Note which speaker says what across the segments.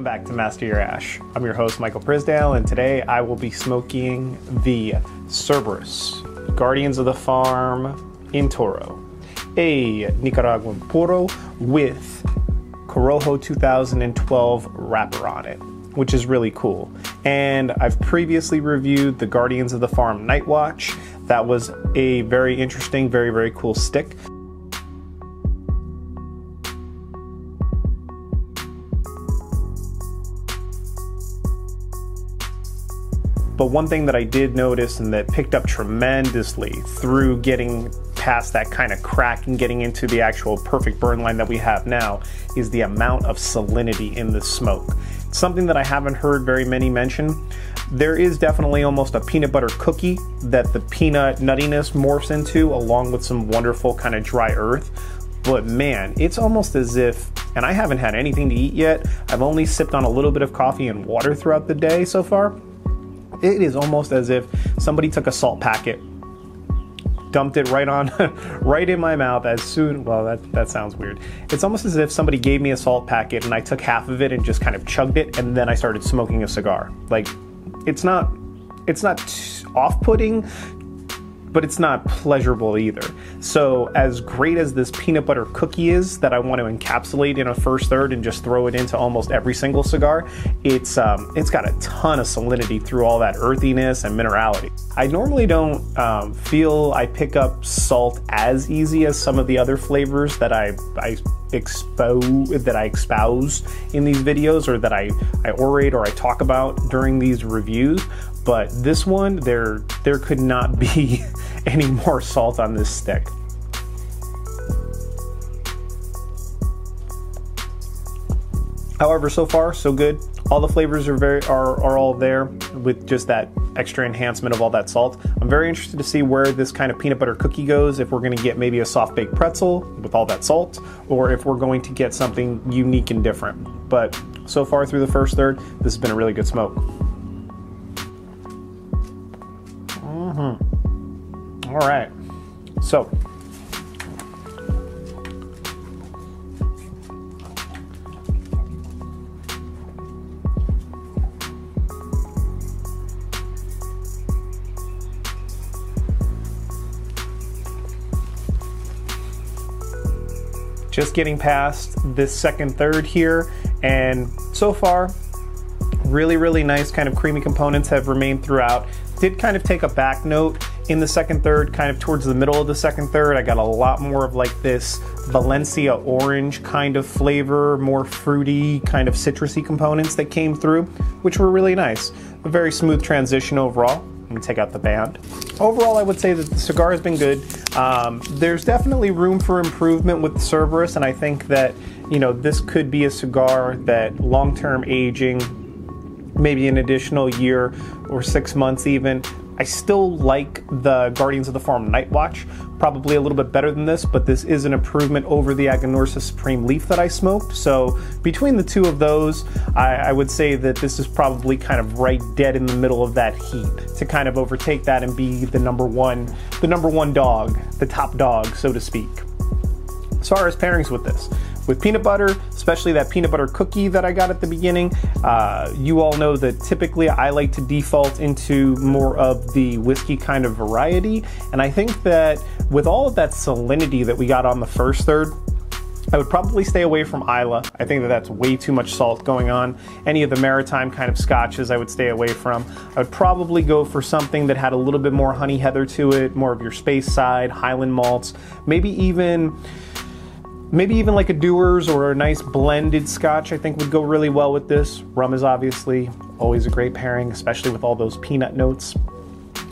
Speaker 1: Welcome back to Master Your Ash. I'm your host, Michael Prisdale, and today I will be smoking the Cerberus Guardians of the Farm in Toro, a Nicaraguan puro with Corojo 2012 wrapper on it, which is really cool. And I've previously reviewed the Guardians of the Farm Night Watch. That was a very interesting, very, very cool stick. But one thing that I did notice and that picked up tremendously through getting past that kind of crack and getting into the actual perfect burn line that we have now is the amount of salinity in the smoke. something that I haven't heard very many mention. There is definitely almost a peanut butter cookie that the peanut nuttiness morphs into, along with some wonderful kind of dry earth. But man, it's almost as if, and I haven't had anything to eat yet, I've only sipped on a little bit of coffee and water throughout the day so far it is almost as if somebody took a salt packet dumped it right on right in my mouth as soon well that that sounds weird. It's almost as if somebody gave me a salt packet and i took half of it and just kind of chugged it and then i started smoking a cigar. Like it's not it's not off-putting but it's not pleasurable either. So, as great as this peanut butter cookie is that I want to encapsulate in a first third and just throw it into almost every single cigar, it's um, it's got a ton of salinity through all that earthiness and minerality. I normally don't um, feel I pick up salt as easy as some of the other flavors that I, I expose that I espouse in these videos or that I, I orate or I talk about during these reviews. But this one, there there could not be any more salt on this stick. However, so far so good. All the flavors are very are, are all there with just that extra enhancement of all that salt. I'm very interested to see where this kind of peanut butter cookie goes. If we're going to get maybe a soft baked pretzel with all that salt, or if we're going to get something unique and different. But so far through the first third, this has been a really good smoke. Mm-hmm. All right. So, just getting past this second third here and so far really really nice kind of creamy components have remained throughout did kind of take a back note in the second third, kind of towards the middle of the second third. I got a lot more of like this Valencia orange kind of flavor, more fruity, kind of citrusy components that came through, which were really nice. A very smooth transition overall. Let me take out the band. Overall, I would say that the cigar has been good. Um, there's definitely room for improvement with the Cerberus, and I think that you know this could be a cigar that long-term aging maybe an additional year or six months even. I still like the Guardians of the Farm Night Watch, probably a little bit better than this, but this is an improvement over the Aganorsa Supreme Leaf that I smoked. So between the two of those, I, I, would say that this is probably kind of right dead in the middle of that heap to kind of overtake that and be the number one, the number one dog, the top dog, so to speak. As far as pairings with this, with peanut butter, especially that peanut butter cookie that I got at the beginning. Uh, you all know that typically I like to default into more of the whiskey kind of variety. And I think that with all of that salinity that we got on the first third, I would probably stay away from Islay. I think that that's way too much salt going on. Any of the maritime kind of scotches I would stay away from. I would probably go for something that had a little bit more honey heather to it, more of your Speyside, Highland malts, maybe even Maybe even like a Dewar's or a nice blended scotch, I think would go really well with this. Rum is obviously always a great pairing, especially with all those peanut notes.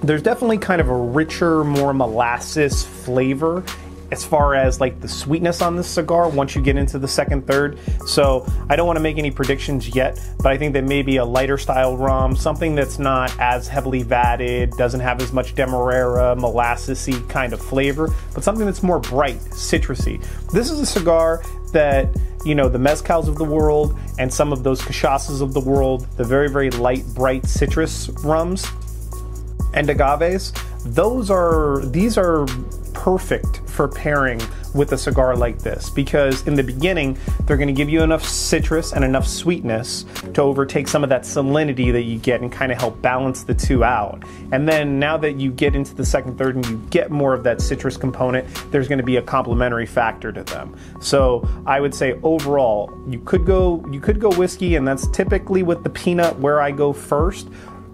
Speaker 1: There's definitely kind of a richer, more molasses flavor as far as like the sweetness on this cigar once you get into the second third. So I don't want to make any predictions yet, but I think that maybe a lighter style rum, something that's not as heavily vatted, doesn't have as much demerara, molassesy kind of flavor, but something that's more bright, citrusy. This is a cigar that you know the mezcals of the world and some of those cachaças of the world, the very very light, bright citrus rums and agaves. Those are these are perfect for pairing with a cigar like this because in the beginning they're going to give you enough citrus and enough sweetness to overtake some of that salinity that you get and kind of help balance the two out. And then now that you get into the second third and you get more of that citrus component, there's going to be a complementary factor to them. So I would say overall, you could go you could go whiskey and that's typically with the peanut where I go first,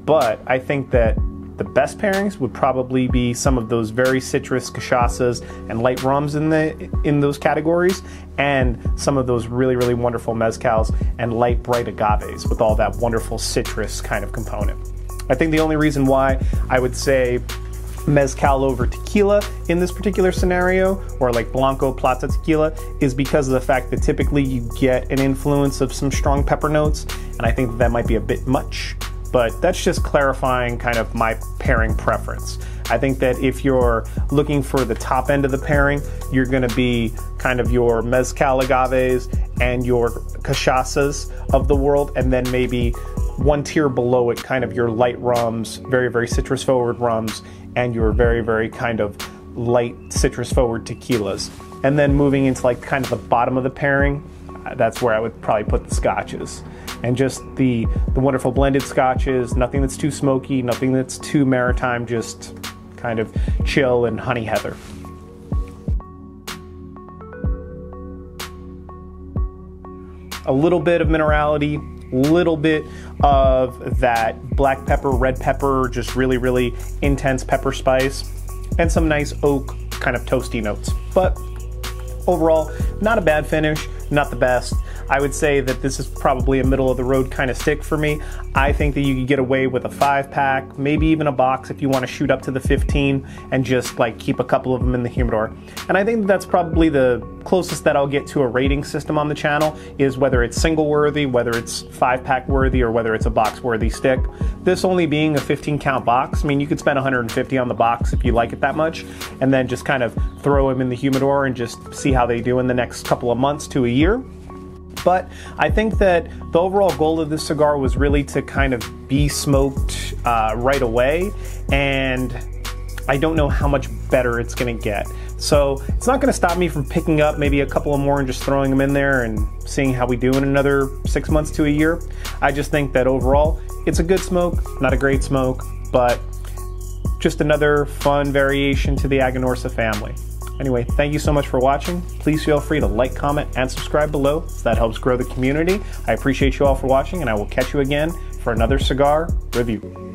Speaker 1: but I think that the best pairings would probably be some of those very citrus cachaças and light rums in the in those categories, and some of those really really wonderful mezcals and light bright agaves with all that wonderful citrus kind of component. I think the only reason why I would say mezcal over tequila in this particular scenario, or like Blanco Plata tequila, is because of the fact that typically you get an influence of some strong pepper notes, and I think that, that might be a bit much but that's just clarifying kind of my pairing preference. I think that if you're looking for the top end of the pairing, you're going to be kind of your mezcal agaves and your cachaças of the world, and then maybe one tier below it, kind of your light rums, very, very citrus forward rums, and your very, very kind of light citrus forward tequilas. And then moving into like kind of the bottom of the pairing, that's where I would probably put the scotches. And just the, the wonderful blended scotches, nothing that's too smoky, nothing that's too maritime, just kind of chill and honey heather. A little bit of minerality, little bit of that black pepper, red pepper, just really, really intense pepper spice, and some nice oak kind of toasty notes. But overall, not a bad finish not the best. I would say that this is probably a middle of the road kind of stick for me. I think that you could get away with a five pack, maybe even a box if you want to shoot up to the 15 and just like keep a couple of them in the humidor. And I think that that's probably the closest that I'll get to a rating system on the channel is whether it's single worthy, whether it's five pack worthy, or whether it's a box worthy stick. This only being a 15 count box, I mean, you could spend 150 on the box if you like it that much, and then just kind of throw them in the humidor and just see how they do in the next couple of months to a year. But I think that the overall goal of this cigar was really to kind of be smoked uh, right away, and I don't know how much better it's to get. So it's not to stop me from picking up maybe a couple of more and just throwing them in there and seeing how we do in another six months to a year. I just think that overall, it's a good smoke, not a great smoke, but just another fun variation to the Aganorsa family. Anyway, thank you so much for watching. Please feel free to like, comment, and subscribe below so that helps grow the community. I appreciate you all for watching, and I will catch you again for another cigar review.